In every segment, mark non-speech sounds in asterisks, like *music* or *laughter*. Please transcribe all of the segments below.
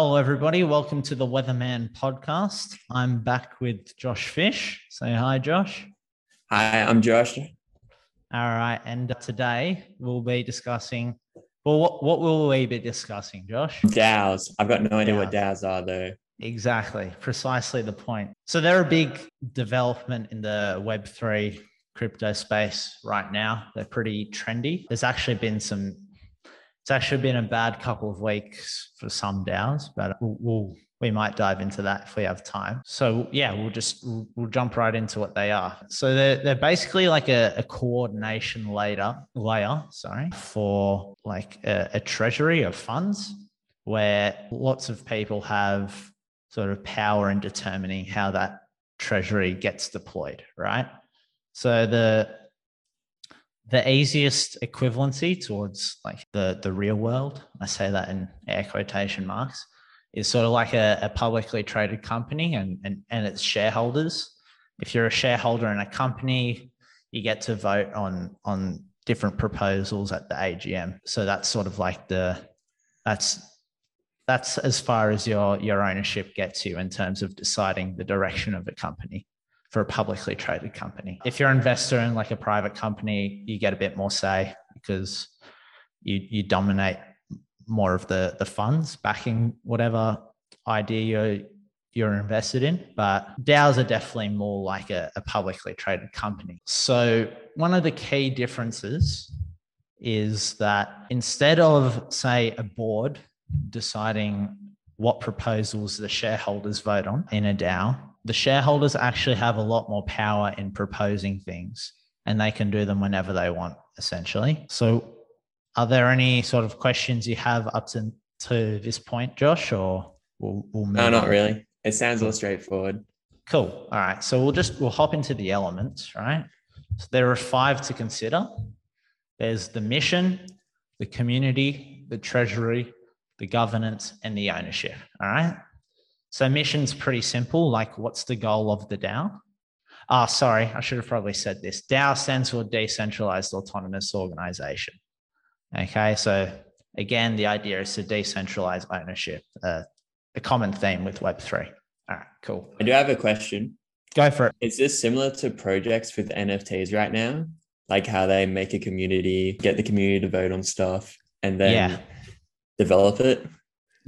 Hello, everybody. Welcome to the Weatherman podcast. I'm back with Josh Fish. Say hi, Josh. Hi, I'm Josh. All right. And uh, today we'll be discussing, well, what, what will we be discussing, Josh? DAOs. I've got no idea what DAOs are, though. Exactly. Precisely the point. So they're a big development in the Web3 crypto space right now. They're pretty trendy. There's actually been some it's actually been a bad couple of weeks for some DAOs, but we'll, we'll, we might dive into that if we have time. So yeah, we'll just we'll, jump right into what they are. So they're they're basically like a, a coordination layer layer, sorry, for like a, a treasury of funds where lots of people have sort of power in determining how that treasury gets deployed, right? So the the easiest equivalency towards like the the real world i say that in air quotation marks is sort of like a, a publicly traded company and, and and its shareholders. If you're a shareholder in a company you get to vote on on different proposals at the agm so that's sort of like the that's that's as far as your your ownership gets you in terms of deciding the direction of a company for a publicly traded company. If you're an investor in like a private company, you get a bit more say because you you dominate more of the the funds backing whatever idea you're you're invested in. But DAOs are definitely more like a, a publicly traded company. So one of the key differences is that instead of say a board deciding what proposals the shareholders vote on in a DAO, the shareholders actually have a lot more power in proposing things and they can do them whenever they want, essentially. So, are there any sort of questions you have up to, to this point, Josh, or we'll, we'll move No, not on? really. It sounds all straightforward. Cool. All right. So, we'll just we'll hop into the elements, right? So, there are five to consider there's the mission, the community, the treasury, the governance, and the ownership. All right. So mission's pretty simple. Like, what's the goal of the DAO? Ah, oh, sorry, I should have probably said this. DAO stands for Decentralized Autonomous Organization. Okay, so again, the idea is to decentralize ownership, uh, a common theme with Web3. All right, cool. I do have a question. Go for it. Is this similar to projects with NFTs right now? Like how they make a community, get the community to vote on stuff, and then yeah. develop it?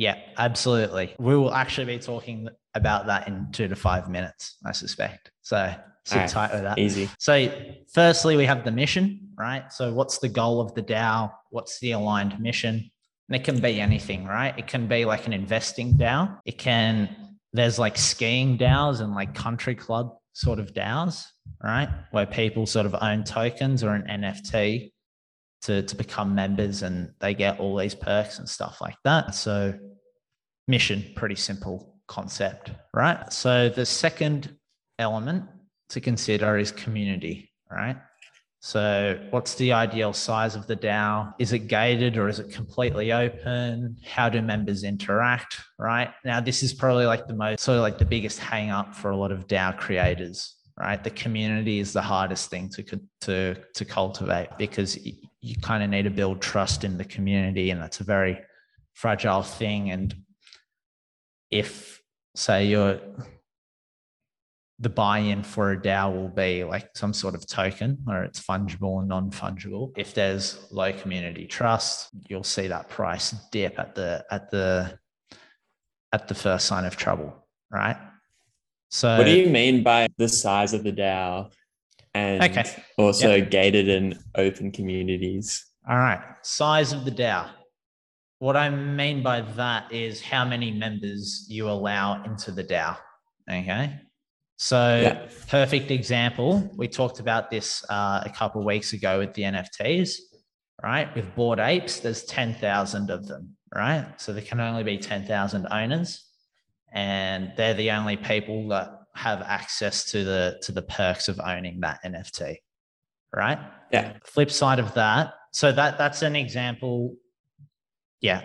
Yeah, absolutely. We will actually be talking about that in two to five minutes, I suspect. So sit right. tight with that. Easy. So, firstly, we have the mission, right? So, what's the goal of the DAO? What's the aligned mission? And it can be anything, right? It can be like an investing DAO. It can, there's like skiing DAOs and like country club sort of DAOs, right? Where people sort of own tokens or an NFT to, to become members and they get all these perks and stuff like that. So mission, pretty simple concept, right? So the second element to consider is community, right? So, what's the ideal size of the DAO? Is it gated or is it completely open? How do members interact? Right now, this is probably like the most sort of like the biggest hang up for a lot of DAO creators. Right, the community is the hardest thing to to to cultivate because you kind of need to build trust in the community, and that's a very fragile thing. And if say you're the buy-in for a DAO will be like some sort of token or it's fungible and non-fungible. If there's low community trust, you'll see that price dip at the at the at the first sign of trouble, right? So what do you mean by the size of the DAO and okay. also yep. gated and open communities? All right. Size of the DAO. What I mean by that is how many members you allow into the DAO. Okay. So, yeah. perfect example. We talked about this uh, a couple weeks ago with the NFTs, right? With Bored Apes, there's 10,000 of them, right? So, there can only be 10,000 owners, and they're the only people that have access to the to the perks of owning that NFT, right? Yeah. Flip side of that, so that that's an example yeah,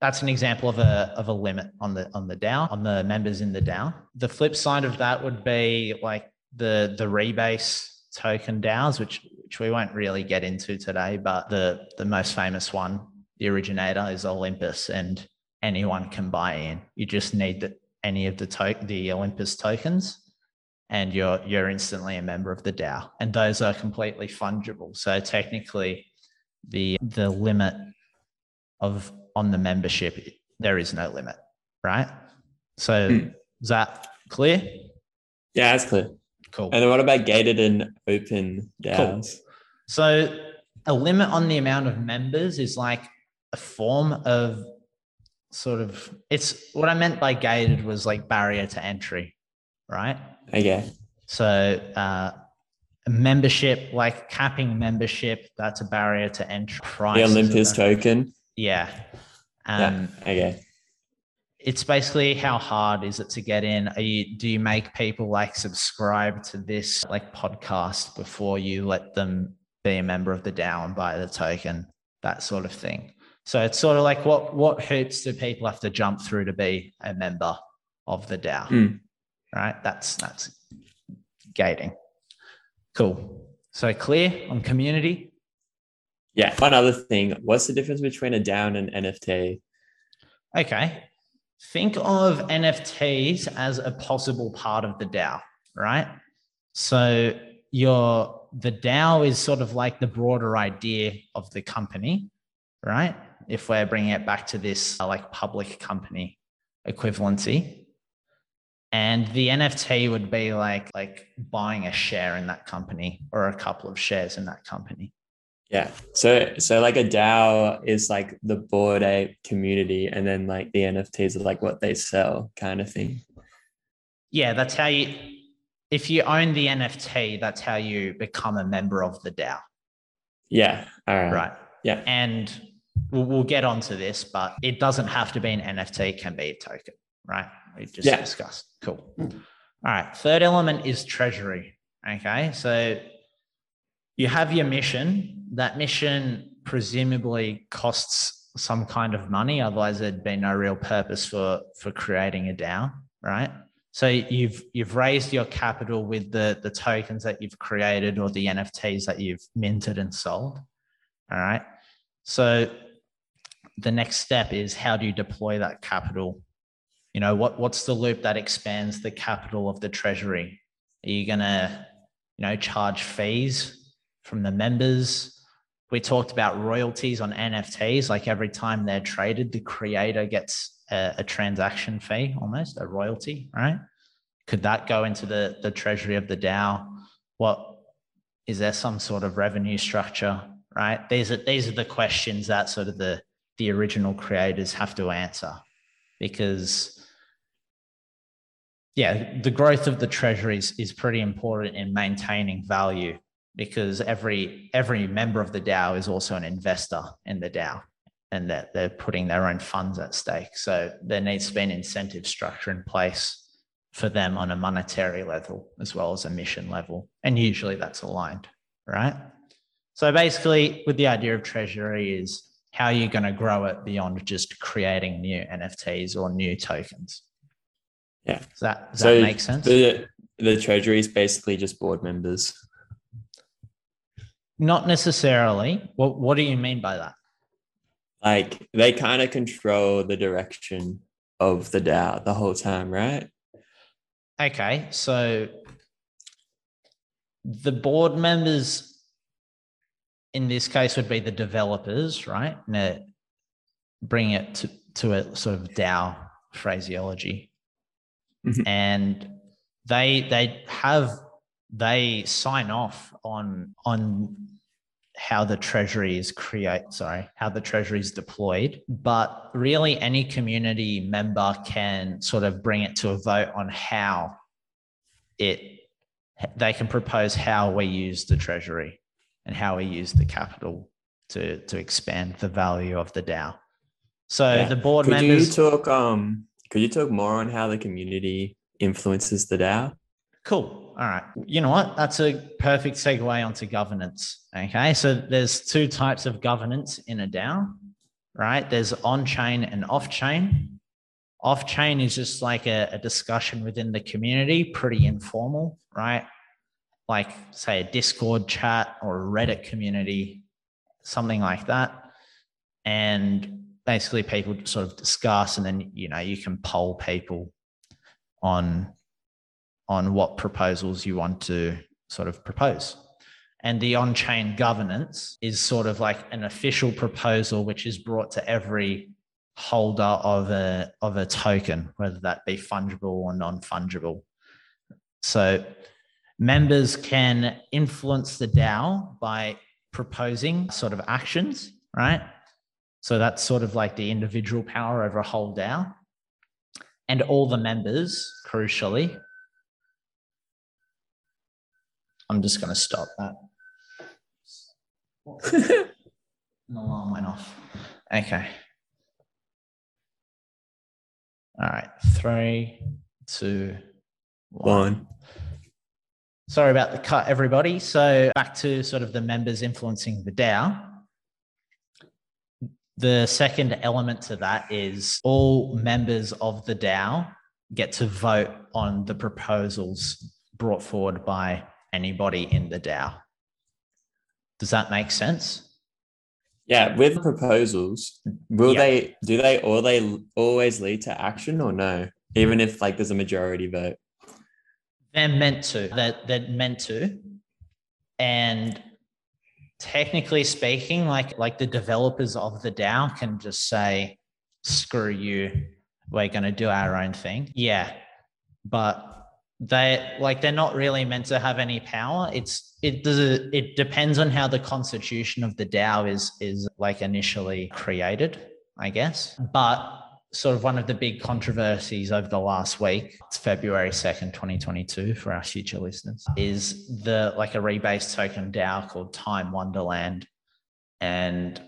that's an example of a of a limit on the on the DAO on the members in the DAO. The flip side of that would be like the the rebase token DAOs, which which we won't really get into today, but the the most famous one, the originator is Olympus, and anyone can buy in. You just need the, any of the to- the Olympus tokens, and you're you're instantly a member of the DAO. And those are completely fungible. So technically, the the limit of on the membership there is no limit, right? So hmm. is that clear? Yeah, that's clear. Cool. And then what about gated and open DAOs? Cool. So a limit on the amount of members is like a form of sort of it's what I meant by gated was like barrier to entry, right? Okay. So uh membership, like capping membership, that's a barrier to entry. Price the Olympus token. Yeah. Um, yeah. Okay it's basically how hard is it to get in? Are you do you make people like subscribe to this like podcast before you let them be a member of the DAO and buy the token, that sort of thing. So it's sort of like what what hoops do people have to jump through to be a member of the DAO? Mm. Right? That's that's gating. Cool. So clear on community? Yeah. One other thing, what's the difference between a DAO and an NFT? Okay think of NFTs as a possible part of the DAO, right? So your the DAO is sort of like the broader idea of the company, right? If we're bringing it back to this uh, like public company equivalency, and the NFT would be like like buying a share in that company or a couple of shares in that company. Yeah. So so like a DAO is like the Bored Ape community, and then like the NFTs are like what they sell kind of thing. Yeah, that's how you if you own the NFT, that's how you become a member of the DAO. Yeah. All right. Right. Yeah. And we'll, we'll get onto this, but it doesn't have to be an NFT, it can be a token, right? We just yeah. discussed. Cool. All right. Third element is treasury. Okay. So you have your mission that mission presumably costs some kind of money. Otherwise, there'd be no real purpose for for creating a DAO, right? So you've you've raised your capital with the the tokens that you've created or the NFTs that you've minted and sold. All right. So the next step is how do you deploy that capital? You know, what what's the loop that expands the capital of the treasury? Are you gonna, you know, charge fees from the members? we talked about royalties on NFTs. Like every time they're traded, the creator gets a, a, transaction fee, almost a royalty, right? Could that go into the the treasury of the DAO? What is there some sort of revenue structure, right? These are these are the questions that sort of the the original creators have to answer, because yeah, the growth of the treasuries is pretty important in maintaining value because every every member of the DAO is also an investor in the DAO and that they're putting their own funds at stake. So there needs to be an incentive structure in place for them on a monetary level as well as a mission level. And usually that's aligned, right? So basically, with the idea of treasury is how are you're going to grow it beyond just creating new NFTs or new tokens. Yeah. Does that, does so that make sense? The, the treasury is basically just board members. Not necessarily. What What do you mean by that? Like they kind of control the direction of the DAO the whole time, right? Okay, so the board members in this case would be the developers, right? Now, bring it to, to a sort of DAO phraseology. Mm-hmm. And they they have they sign off on on how the treasury is create sorry how the treasury is deployed but really any community member can sort of bring it to a vote on how it they can propose how we use the treasury and how we use the capital to to expand the value of the DAO. So yeah. the board could members. Could you talk um could you talk more on how the community influences the DAO? Cool. All right. You know what? That's a perfect segue onto governance. Okay. So there's two types of governance in a DAO, right? There's on chain and off chain. Off chain is just like a, a discussion within the community, pretty informal, right? Like, say, a Discord chat or a Reddit community, something like that. And basically people sort of discuss and then you know you can poll people on on what proposals you want to sort of propose and the on-chain governance is sort of like an official proposal which is brought to every holder of a of a token whether that be fungible or non-fungible so members can influence the dao by proposing sort of actions right so that's sort of like the individual power over a whole DAO. And all the members, crucially, I'm just going to stop that. *laughs* An alarm went off. Okay. All right. Three, two, one. one. Sorry about the cut, everybody. So back to sort of the members influencing the DAO. The second element to that is all members of the DAO get to vote on the proposals brought forward by anybody in the DAO. Does that make sense? Yeah, with proposals, will they do they or they always lead to action or no? Even if like there's a majority vote. They're meant to. They're, they're meant to. And technically speaking, like like the developers of the DAO can just say, screw you, we're going to do our own thing. Yeah. But they like they're not really meant to have any power. It's it does it depends on how the constitution of the DAO is is like initially created, I guess. But sort of one of the big controversies over the last week, it's February 2nd, 2022 for our future listeners, is the like a rebase token DAO called Time Wonderland. And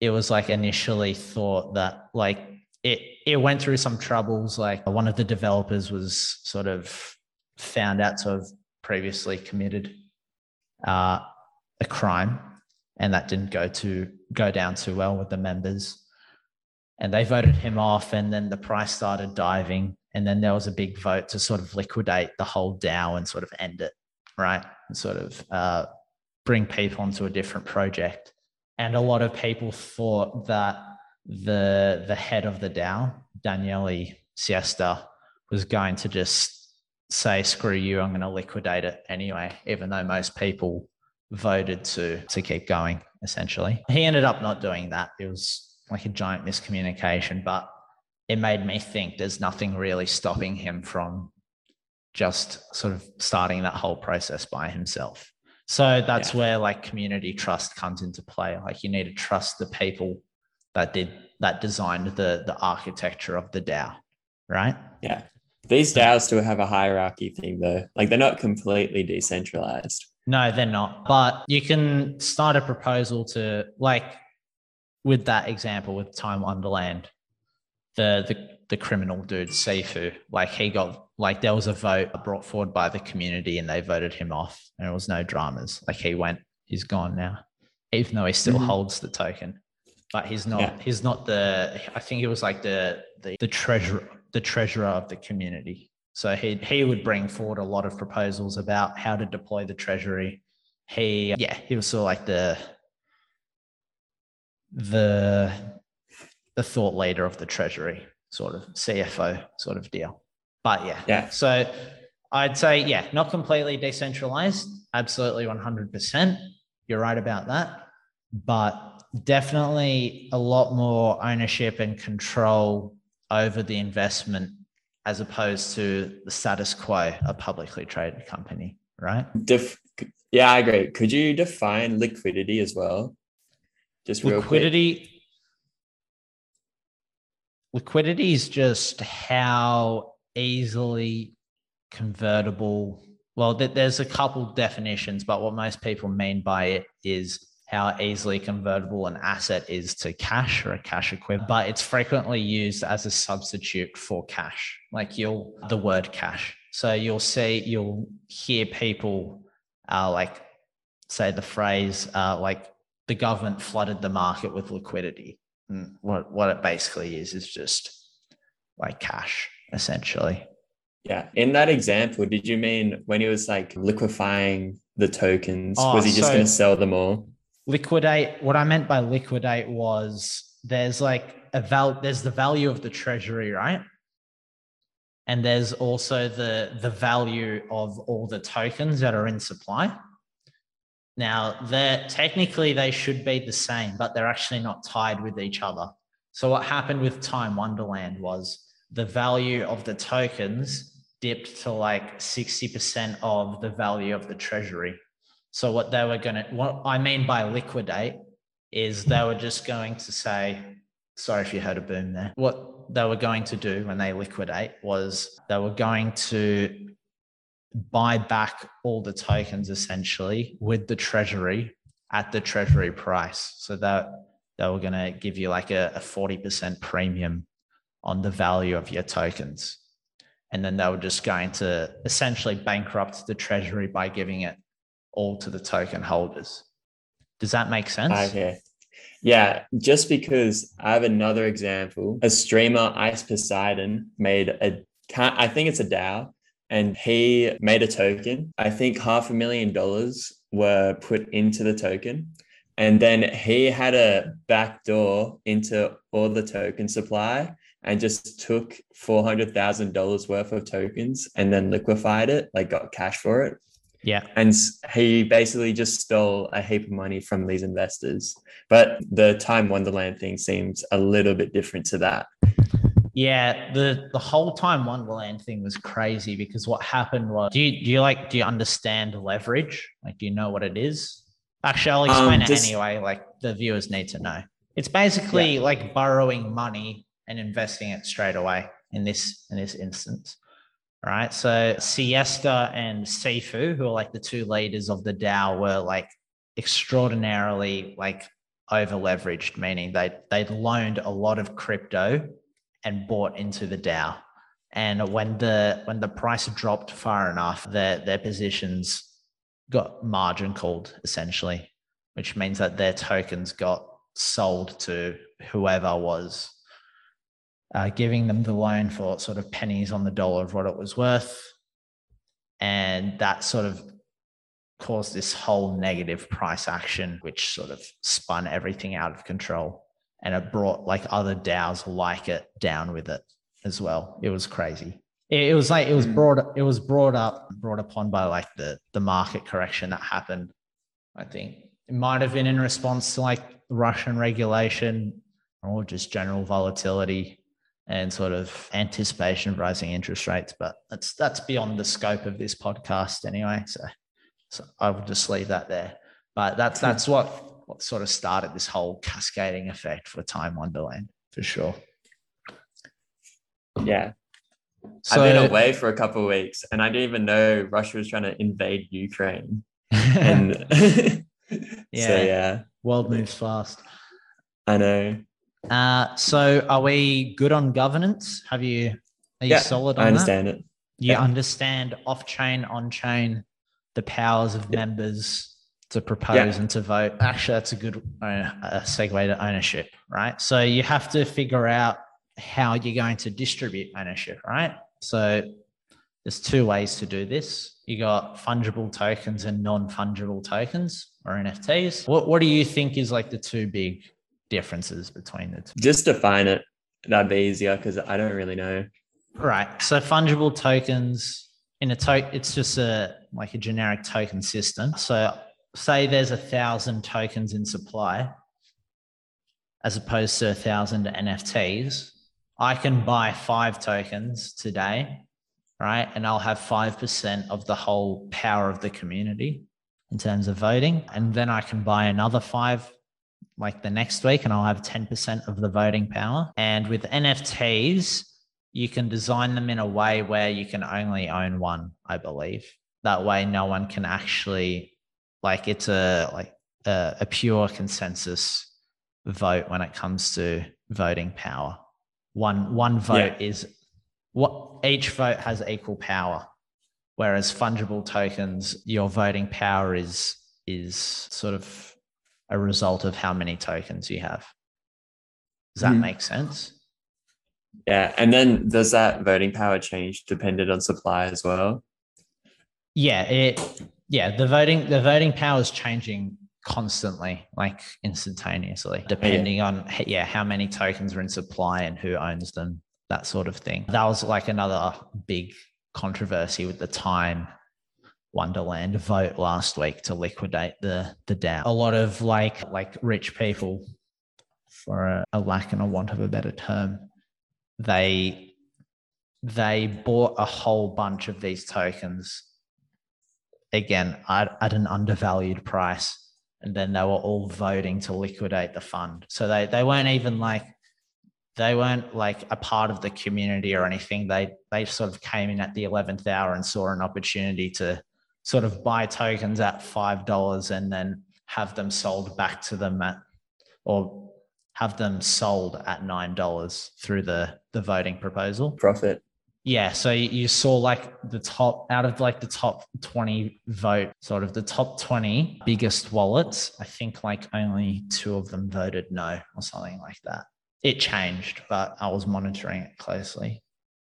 it was like initially thought that like it it went through some troubles. Like one of the developers was sort of found out to have previously committed uh, a crime, and that didn't go to go down too well with the members and they voted him off and then the price started diving and then there was a big vote to sort of liquidate the whole DAO and sort of end it, right? And sort of uh, bring people onto a different project. And a lot of people thought that the the head of the DAO Daniele Siesta, was going to just say, "Screw you! I'm going to liquidate it anyway," even though most people voted to to keep going. Essentially, he ended up not doing that. It was like a giant miscommunication, but it made me think there's nothing really stopping him from just sort of starting that whole process by himself. So that's yeah. where like community trust comes into play. Like you need to trust the people that did that designed the the architecture of the DAO, right? Yeah. These DAOs still have a hierarchy thing though. Like they're not completely decentralized. No, they're not. But you can start a proposal to like with that example with Time Wonderland, the the the criminal dude Sifu, like he got like there was a vote brought forward by the community and they voted him off, and it was no dramas. Like he went, he's gone now, even though he still mm-hmm. holds the token, but he's not. Yeah. He's not the. I think he was like the the the treasurer the treasurer of the community. So he he would bring forward a lot of proposals about how to deploy the treasury. He yeah he was sort of like the the the thought leader of the treasury, sort of CFO sort of deal. But yeah, yeah. So I'd say yeah, not completely decentralized, absolutely one hundred percent. You're right about that, but definitely a lot more ownership and control over the investment as opposed to the status quo, a publicly traded company, right? Def- yeah, I agree. Could you define liquidity as well? Just liquidity. Liquidity is just how easily convertible. Well, there's a couple definitions, but what most people mean by it is how easily convertible an asset is to cash or a cash equivalent, but it's frequently used as a substitute for cash, like you'll the word cash. So you'll see, you'll hear people uh, like say the phrase uh, like the government flooded the market with liquidity. And what, what it basically is, is just like cash, essentially. Yeah. In that example, did you mean when he was like liquefying the tokens, oh, was he just so, going to sell them all? liquidate. What I meant by liquidate was there's like a val. There's the value of the treasury, right? And there's also the the value of all the tokens that are in supply. Now, they're technically they should be the same, but they're actually not tied with each other. So what happened with Time Wonderland was the value of the tokens dipped to like 60% of the value of the treasury. So what they were going to, what I mean by liquidate is they were just going to say, sorry if you heard a boom there. What they were going to do when they liquidate was they were going to buy back all the tokens essentially with the treasury at the treasury price. So that they were going to give you like a, a 40% premium on the value of your tokens. And then they were just going to essentially bankrupt the treasury by giving it all to the token holders. Does that make sense? Okay. Yeah, just because I have another example. A streamer, Ice Poseidon, made a, I think it's a DAO, and he made a token. I think half a million dollars were put into the token. And then he had a back door into all the token supply and just took $400,000 worth of tokens and then liquefied it, like got cash for it. Yeah. And he basically just stole a heap of money from these investors. But the Time Wonderland thing seems a little bit different to that. Yeah, the the whole time Wonderland thing was crazy because what happened was do you do you like do you understand leverage? Like do you know what it is? Actually, I'll explain um, it just, anyway. Like the viewers need to know. It's basically yeah. like borrowing money and investing it straight away in this in this instance. All right. So Siesta and Sifu, who are like the two leaders of the DAO, were like extraordinarily like over leveraged, meaning they they loaned a lot of crypto and bought into the DAO. And when the when the price dropped far enough, their their positions got margin called essentially, which means that their tokens got sold to whoever was uh, giving them the loan for sort of pennies on the dollar of what it was worth. And that sort of caused this whole negative price action, which sort of spun everything out of control and it brought like other DAOs like it down with it as well. It was crazy. It, it was like it was hmm. brought it was brought up brought upon by like the the market correction that happened. I think it might have been in response to like Russian regulation or just general volatility and sort of anticipation of rising interest rates. But that's that's beyond the scope of this podcast anyway. So, so I will just leave that there. But that's hmm. that's what what sort of started this whole cascading effect for Time Wonderland for sure. Yeah. So, I've been away for a couple of weeks and I didn't even know Russia was trying to invade Ukraine. *laughs* And *laughs* yeah, so, yeah. World moves fast. I know. Uh, so are we good on governance? Have you are you yeah, solid on I understand that? it. You yeah. understand off chain, on chain, the powers of yeah. members, to propose yeah. and to vote. Actually, that's a good uh, segue to ownership, right? So you have to figure out how you're going to distribute ownership, right? So there's two ways to do this. You got fungible tokens and non-fungible tokens or NFTs. What what do you think is like the two big differences between the two? Just define it. That'd be easier because I don't really know. Right. So fungible tokens in a token, it's just a like a generic token system. So say there's a thousand tokens in supply as opposed to a thousand NFTs, I can buy five tokens today, right? And I'll have 5% of the whole power of the community in terms of voting. And then I can buy another five like the next week and I'll have 10% of the voting power. And with NFTs, you can design them in a way where you can only own one, I believe. That way, no one can actually like it's a like a, a pure consensus vote when it comes to voting power. One one vote yeah. is what each vote has equal power, whereas fungible tokens, your voting power is is sort of a result of how many tokens you have. Does that mm. make sense? Yeah, and then does that voting power change dependent on supply as well? Yeah, it yeah, the voting the voting power is changing constantly, like instantaneously, depending yeah. on yeah how many tokens are in supply and who owns them, that sort of thing. That was like another big controversy with the time Wonderland vote last week to liquidate the the DAO. A lot of like like rich people, for a, a lack and a want of a better term, they they bought a whole bunch of these tokens again at, at an undervalued price. And then they were all voting to liquidate the fund. So they they weren't even like they weren't like a part of the community or anything. They they sort of came in at the 11th hour and saw an opportunity to sort of buy tokens at five dollars and then have them sold back to them at or have them sold at nine dollars through the the voting proposal. Profit yeah so you saw like the top out of like the top 20 vote sort of the top 20 biggest wallets i think like only two of them voted no or something like that. It changed but i was monitoring it closely.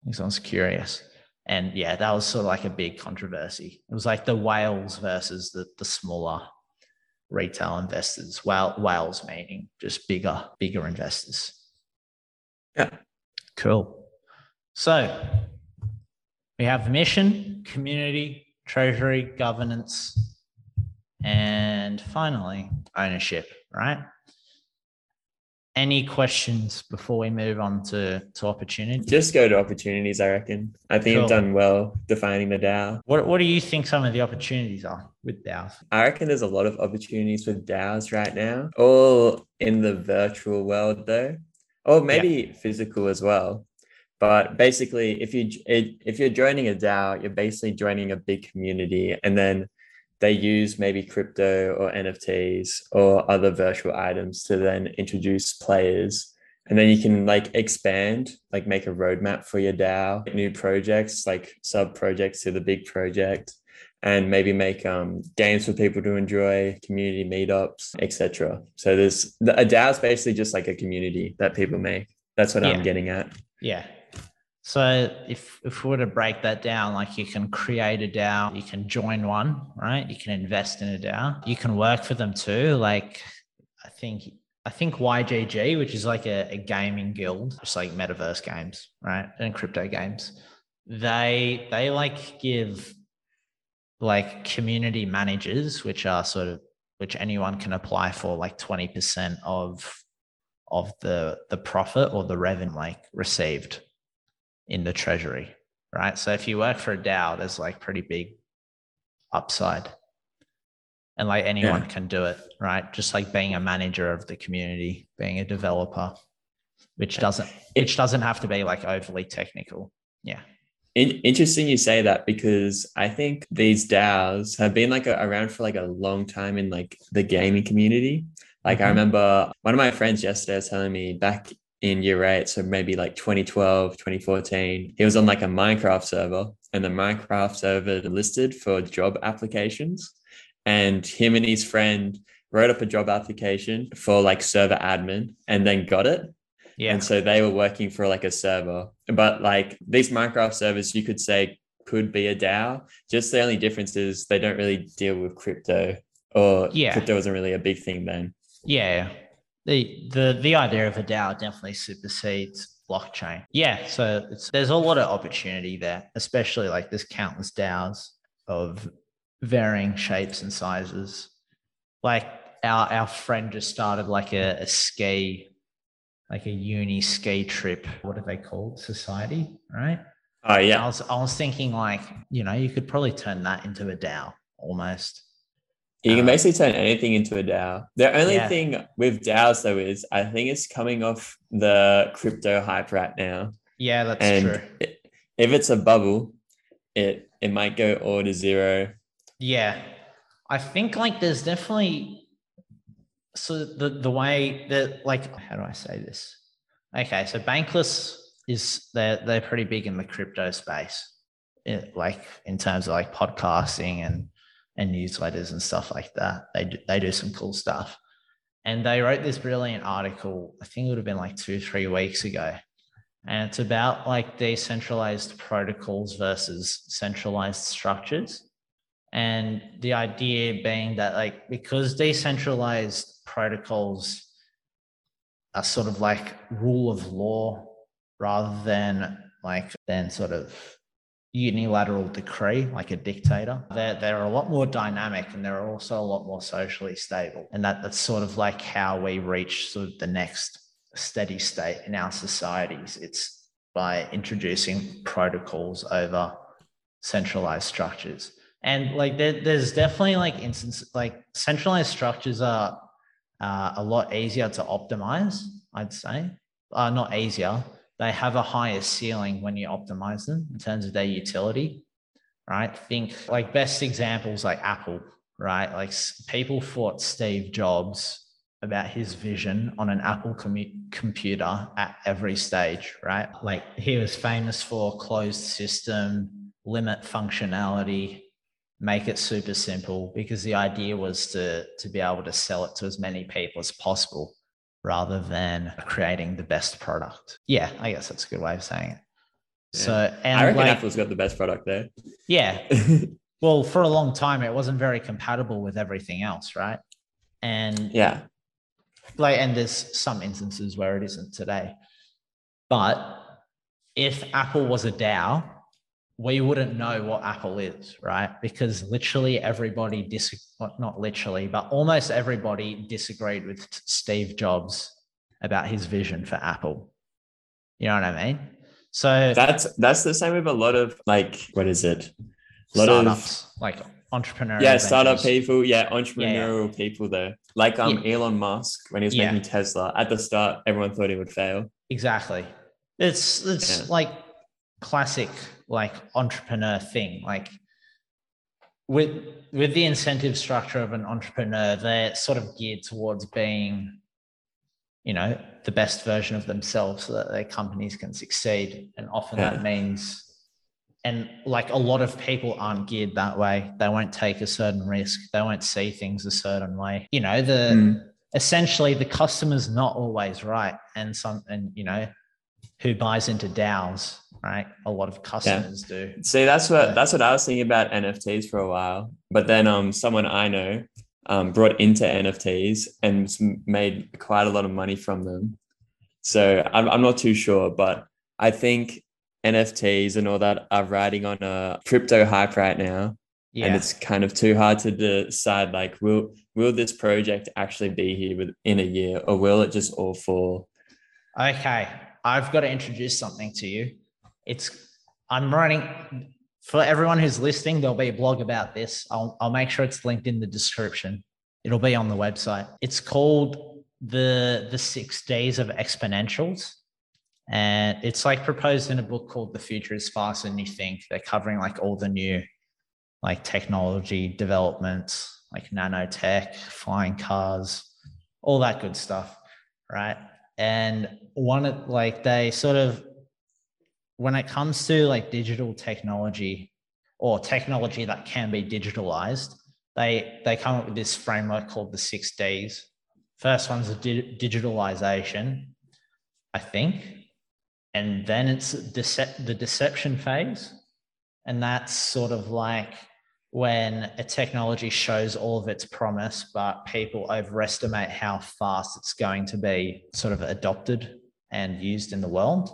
Because i was curious. And yeah that was sort of like a big controversy. It was like the whales versus the, the smaller retail investors whale, whales meaning just bigger bigger investors. Yeah. Cool so we have mission, community, treasury, governance, and finally, ownership, right? Any questions before we move on to, to opportunities? Just go to opportunities, I reckon. I think cool. you've done well defining the DAO. What, what do you think some of the opportunities are with DAOs? I reckon there's a lot of opportunities with DAOs right now, all in the virtual world though, or maybe yeah. physical as well. But basically, if you if you're joining a DAO, you're basically joining a big community, and then they use maybe crypto or NFTs or other virtual items to then introduce players. And then you can like expand, like make a roadmap for your DAO, new projects, like sub projects to the big project, and maybe make um, games for people to enjoy, community meetups, etc. So there's a DAO is basically just like a community that people make. That's what yeah. I'm getting at. Yeah, so if if we were to break that down, like you can create a DAO, you can join one, right? You can invest in a DAO. You can work for them too. Like I think I think YGG, which is like a, a gaming guild, just like metaverse games, right? And crypto games. They they like give like community managers, which are sort of which anyone can apply for like 20% of of the the profit or the revenue like received in the treasury, right? So if you work for a DAO, there's like pretty big upside. And like anyone yeah. can do it, right? Just like being a manager of the community, being a developer, which doesn't which doesn't have to be like overly technical. Yeah. Interesting you say that because I think these DAOs have been like a, around for like a long time in like the gaming community. Like mm-hmm. I remember one of my friends yesterday was telling me back in year eight, so maybe like 2012, 2014, he was on like a Minecraft server and the Minecraft server listed for job applications. And him and his friend wrote up a job application for like server admin and then got it. Yeah. And so they were working for like a server. But like these Minecraft servers, you could say could be a DAO. Just the only difference is they don't really deal with crypto or yeah. crypto wasn't really a big thing then. Yeah the the the idea of a DAO definitely supersedes blockchain. Yeah, so there's a lot of opportunity there, especially like there's countless DAOs of varying shapes and sizes. Like our our friend just started like a, a ski, like a uni ski trip. What are they called? Society, right? Oh yeah. I was I was thinking like you know you could probably turn that into a DAO almost. You can uh, basically turn anything into a DAO. The only yeah. thing with DAOs though is I think it's coming off the crypto hype right now. Yeah, that's and true. It, if it's a bubble, it it might go all to zero. Yeah. I think like there's definitely so the the way that like how do I say this? Okay, so Bankless is they're they're pretty big in the crypto space. It, like in terms of like podcasting and and newsletters and stuff like that. They do, they do some cool stuff. And they wrote this brilliant article, I think it would have been like two, three weeks ago. And it's about like decentralized protocols versus centralized structures. And the idea being that, like, because decentralized protocols are sort of like rule of law rather than like than sort of unilateral decree, like a dictator. They're, they're a lot more dynamic and they're also a lot more socially stable. And that, that's sort of like how we reach sort of the next steady state in our societies. It's by introducing protocols over centralized structures. And like there, there's definitely like instances like centralized structures are uh, a lot easier to optimize, I'd say. Uh, not easier, they have a higher ceiling when you optimize them in terms of their utility, right? Think like best examples like Apple, right? Like people fought Steve Jobs about his vision on an Apple com- computer at every stage, right? Like he was famous for closed system, limit functionality, make it super simple because the idea was to to be able to sell it to as many people as possible rather than creating the best product. Yeah, I guess that's a good way of saying it. Yeah. So, and I reckon like, Apple's got the best product there. Yeah. *laughs* well, for a long time, it wasn't very compatible with everything else, right? And yeah, like, and there's some instances where it isn't today. But if Apple was a DAO, we wouldn't know what Apple is, right? Because literally everybody dis not literally, but almost everybody disagreed with Steve Jobs about his vision for Apple. You know what I mean? So that's that's the same with a lot of like what is it? A lot startups, of like entrepreneurs. Yeah, startup people. Yeah, entrepreneurial yeah, yeah. people though. Like um yeah. Elon Musk when he was making Tesla at the start, everyone thought he would fail. Exactly. It's it's like classic like entrepreneur thing. Like with with the incentive structure of an entrepreneur, they're sort of geared towards being, you know, the best version of themselves so that their companies can succeed. And often yeah. that means and like a lot of people aren't geared that way. They won't take a certain risk. They won't see things a certain way. You know, the mm. essentially the customer's not always right. And some and you know, who buys into DAOs right? A lot of customers yeah. do. See, that's what that's what I was thinking about NFTs for a while. But then um someone I know um brought into NFTs and made quite a lot of money from them. So I'm I'm not too sure, but I think NFTs and all that are riding on a crypto hype right now. Yeah. And it's kind of too hard to decide like will will this project actually be here within a year or will it just all fall? Okay. I've got to introduce something to you it's I'm running for everyone who's listening. There'll be a blog about this. I'll I'll make sure it's linked in the description. It'll be on the website. It's called the the six days of exponentials. And it's like proposed in a book called The Future is Faster Than You Think. They're covering like all the new like technology developments, like nanotech, flying cars, all that good stuff. Right. And one of like they sort of when it comes to like digital technology or technology that can be digitalized, they they come up with this framework called the six Ds. First one's the di- digitalization, I think, and then it's dece- the deception phase, and that's sort of like when a technology shows all of its promise, but people overestimate how fast it's going to be sort of adopted and used in the world.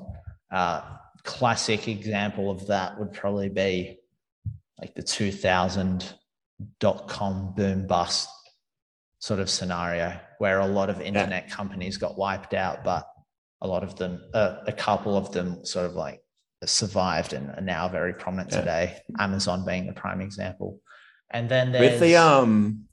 Uh, classic example of that would probably be like the 2000 dot com boom bust sort of scenario where a lot of internet yeah. companies got wiped out, but a lot of them, uh, a couple of them sort of like survived and are now very prominent yeah. today. Amazon being the prime example. And then with the um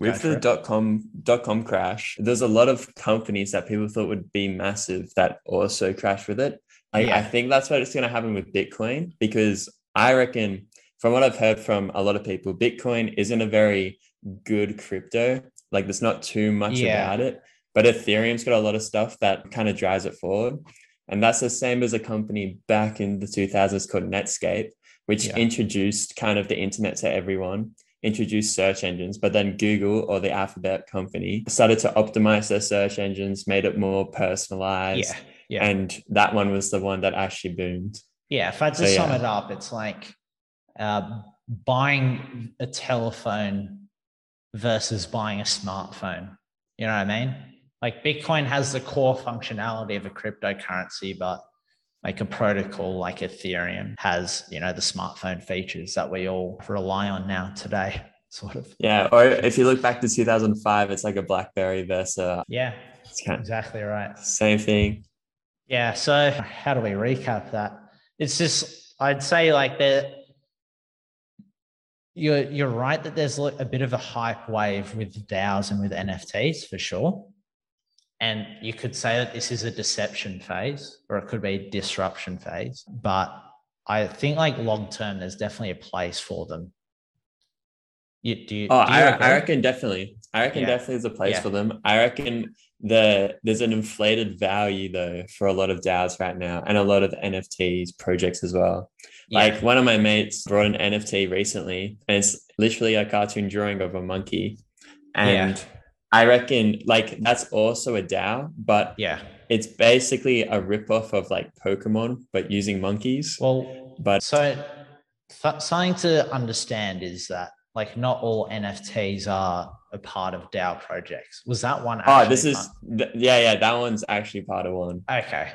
with the dot com dot com crash, there's a lot of companies that people thought would be massive that also crashed with it. I, yeah. I think that's what's going to happen with Bitcoin because I reckon, from what I've heard from a lot of people, Bitcoin isn't a very good crypto. Like, there's not too much yeah. about it, but Ethereum's got a lot of stuff that kind of drives it forward. And that's the same as a company back in the 2000s called Netscape, which yeah. introduced kind of the internet to everyone, introduced search engines, but then Google or the Alphabet company started to optimize their search engines, made it more personalized. Yeah yeah. And that one was the one that actually boomed. Yeah. If I just so, sum yeah. it up, it's like uh, buying a telephone versus buying a smartphone. You know what I mean? Like Bitcoin has the core functionality of a cryptocurrency, but like a protocol like Ethereum has, you know, the smartphone features that we all rely on now today, *laughs* sort of. Yeah. Or if you look back to 2005, it's like a Blackberry versus. Yeah. Kind of exactly right. Same thing. Yeah. So how do we recap that? It's just, I'd say like that you're you're right that there's a bit of a hype wave with DAOs and with NFTs for sure. And you could say that this is a deception phase or it could be a disruption phase. But I think like long term, there's definitely a place for them. You, do you, oh, do you I, I reckon definitely. I reckon yeah. definitely there's a place yeah. for them. I reckon the there's an inflated value though for a lot of DAOs right now and a lot of NFTs projects as well. Yeah. Like one of my mates brought an NFT recently, and it's literally a cartoon drawing of a monkey. And yeah. I reckon like that's also a DAO, but yeah, it's basically a ripoff of like Pokemon, but using monkeys. Well, but so th- something to understand is that like not all NFTs are a part of DAO projects. Was that one? Oh, this is th- yeah, yeah. That one's actually part of one. Okay.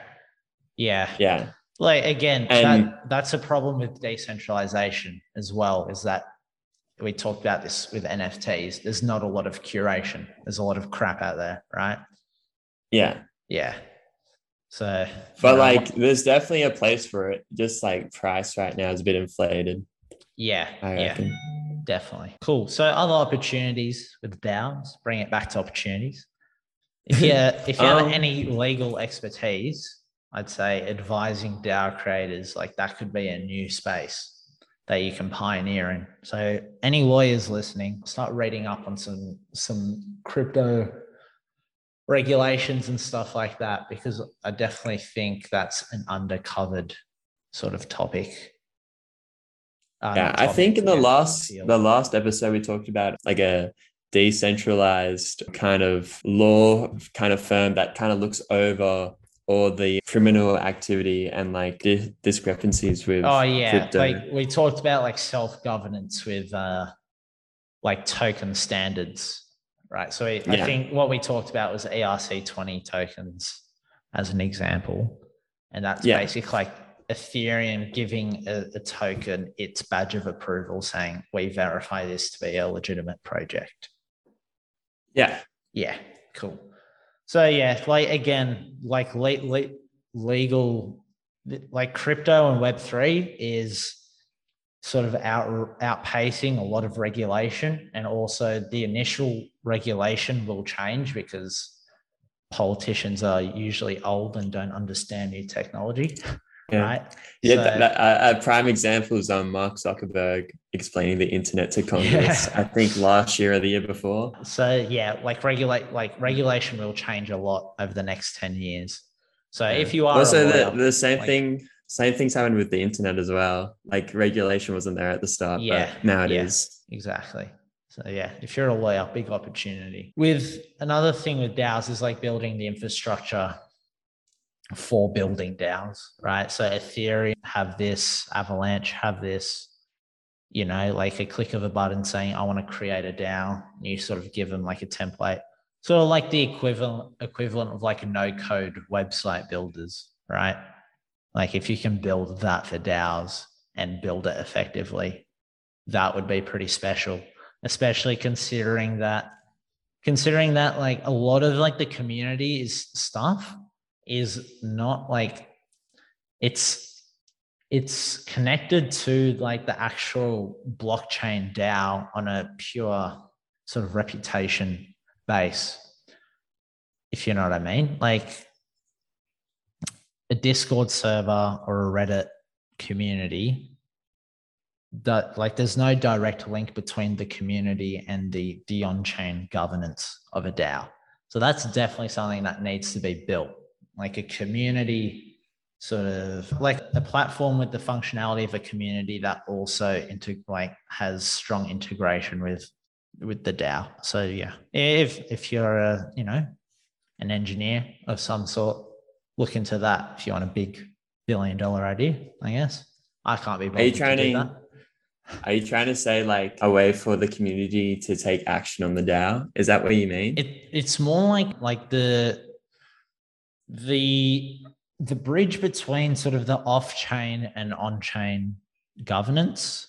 Yeah. Yeah. Like again, and, that, that's a problem with decentralization as well. Is that we talked about this with NFTs. There's not a lot of curation. There's a lot of crap out there, right? Yeah. Yeah. So, but know, like, there's definitely a place for it. Just like price right now is a bit inflated. Yeah. I reckon. Yeah, definitely. Cool. So, other opportunities with DAOs, bring it back to opportunities. If you *laughs* if you um, have any legal expertise, I'd say advising DAO creators, like that could be a new space that you can pioneer in. So any lawyers listening, start reading up on some some crypto regulations and stuff like that, because I definitely think that's an undercovered sort of topic. Yeah, I think in the last the last episode we talked about like a decentralized kind of law kind of firm that kind of looks over all the criminal activity and like di- discrepancies with oh yeah crypto. like we talked about like self-governance with uh like token standards right so we, yeah. i think what we talked about was erc20 tokens as an example and that's yeah. basically like ethereum giving a, a token its badge of approval saying we verify this to be a legitimate project. Yeah. Yeah cool. So yeah, like again, like late, late legal, like crypto and Web three is sort of out outpacing a lot of regulation, and also the initial regulation will change because politicians are usually old and don't understand new technology. *laughs* Yeah. Right. Yeah. So, that, that, a prime example is um, Mark Zuckerberg explaining the internet to Congress. Yeah. I think last year or the year before. So yeah, like regulate, like regulation will change a lot over the next ten years. So yeah. if you are also lawyer, the, the same like, thing, same things happened with the internet as well. Like regulation wasn't there at the start, yeah, but now it yeah, is. Exactly. So yeah, if you're a lawyer, big opportunity. With another thing with DAOs is like building the infrastructure for building DAOs, right? So Ethereum have this, Avalanche have this, you know, like a click of a button saying, I want to create a DAO. You sort of give them like a template, sort of like the equivalent equivalent of like a no code website builders, right? Like if you can build that for DAOs and build it effectively, that would be pretty special, especially considering that considering that like a lot of like the community is stuff is not like it's it's connected to like the actual blockchain DAO on a pure sort of reputation base, if you know what I mean. Like a Discord server or a Reddit community that like there's no direct link between the community and the the on-chain governance of a DAO. So that's definitely something that needs to be built like a community sort of like a platform with the functionality of a community that also into like has strong integration with with the DAO. So yeah, if if you're a you know an engineer of some sort, look into that. If you want a big billion dollar idea, I guess I can't be. Are you trying? To Are you trying to say like a way for the community to take action on the DAO? Is that what you mean? It it's more like like the the the bridge between sort of the off-chain and on-chain governance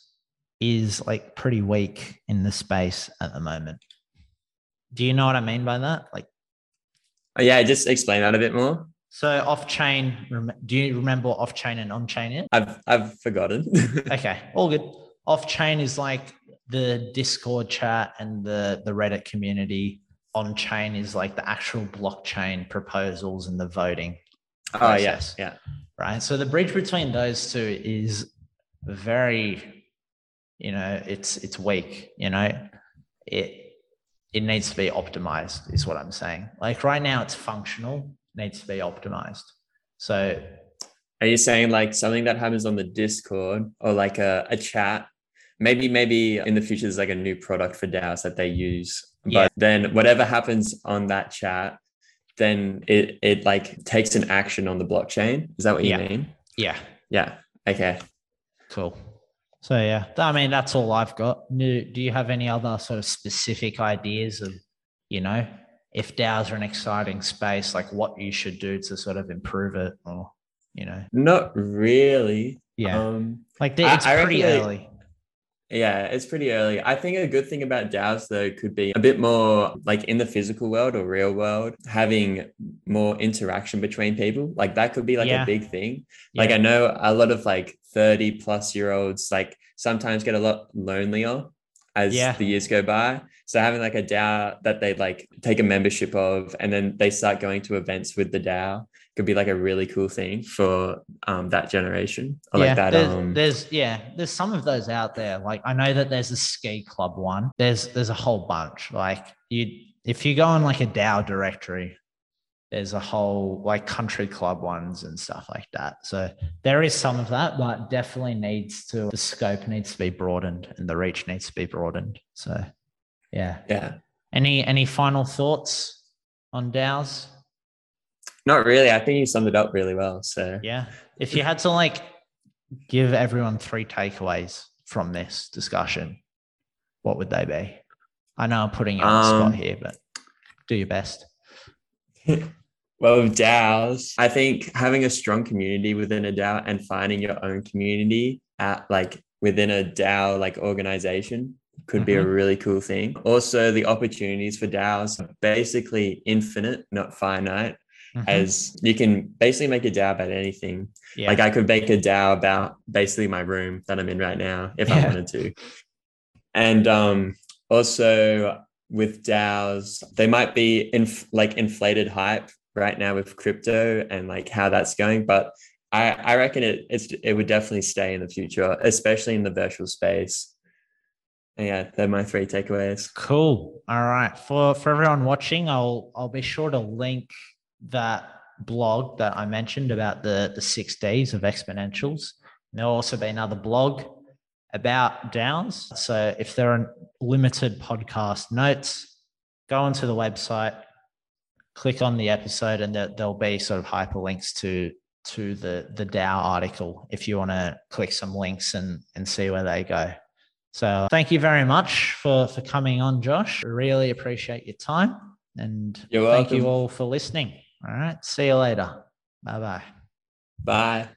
is like pretty weak in the space at the moment. Do you know what I mean by that? Like oh, yeah, just explain that a bit more. So off-chain, do you remember off-chain and on-chain is? I've I've forgotten. *laughs* okay, all good. Off-chain is like the Discord chat and the the Reddit community. On-chain is like the actual blockchain proposals and the voting. Oh yes, yeah. Right. So the bridge between those two is very, you know, it's it's weak. You know, it it needs to be optimized. Is what I'm saying. Like right now, it's functional needs to be optimized. So, are you saying like something that happens on the Discord or like a, a chat? Maybe, maybe in the future, there's like a new product for DAOs that they use. But yeah. then whatever happens on that chat, then it it like takes an action on the blockchain. Is that what you yeah. mean? Yeah. Yeah. Okay. Cool. So yeah, I mean that's all I've got. Do you have any other sort of specific ideas of, you know, if DAOs are an exciting space, like what you should do to sort of improve it or, you know? Not really. Yeah. Um, like it's I, I pretty early. Yeah, it's pretty early. I think a good thing about DAOs though could be a bit more like in the physical world or real world, having more interaction between people. Like that could be like yeah. a big thing. Like. I know a lot of like 30 plus year olds like sometimes get a lot lonelier as yeah. the years go by. So having like a DAO that they like take a membership of and then they start going to events with the DAO could be like a really cool thing for um, that generation. Or yeah, like that. There's, um, there's yeah, there's some of those out there. Like I know that there's a ski club one. There's there's a whole bunch. Like you if you go on like a DAO directory, there's a whole like country club ones and stuff like that. So there is some of that, but definitely needs to the scope needs to be broadened and the reach needs to be broadened. So yeah. Yeah. Any any final thoughts on DAOs? Not really. I think you summed it up really well. So yeah. If you had to like give everyone three takeaways from this discussion, what would they be? I know I'm putting you on the um, spot here, but do your best. *laughs* Well, with DAOs, I think having a strong community within a DAO and finding your own community at like within a DAO like organization could mm-hmm. be a mm-hmm. really cool thing. Also, the opportunities for DAOs are basically infinite, not finite. Mm-hmm. As you can basically make a DAO about anything. Yeah. Like I could make a DAO about basically my room that I'm in right now if yeah. I wanted to. And um, also with DAOs, they might be in like inflated hype right now with crypto and like how that's going. But I, I reckon it it's it would definitely stay in the future, especially in the virtual space. And yeah, they're my three takeaways. Cool. All right. For for everyone watching, I'll I'll be sure to link that blog that I mentioned about the the six Ds of exponentials. There'll also be another blog about DAOs. So if there are limited podcast notes, go onto the website, click on the episode and there, there'll be sort of hyperlinks to to the the DAO article if you want to click some links and and see where they go. So thank you very much for for coming on, Josh. Really appreciate your time and You're thank you all for listening. All right, see you later. Bye-bye. Bye.